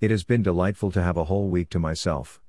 It has been delightful to have a whole week to myself.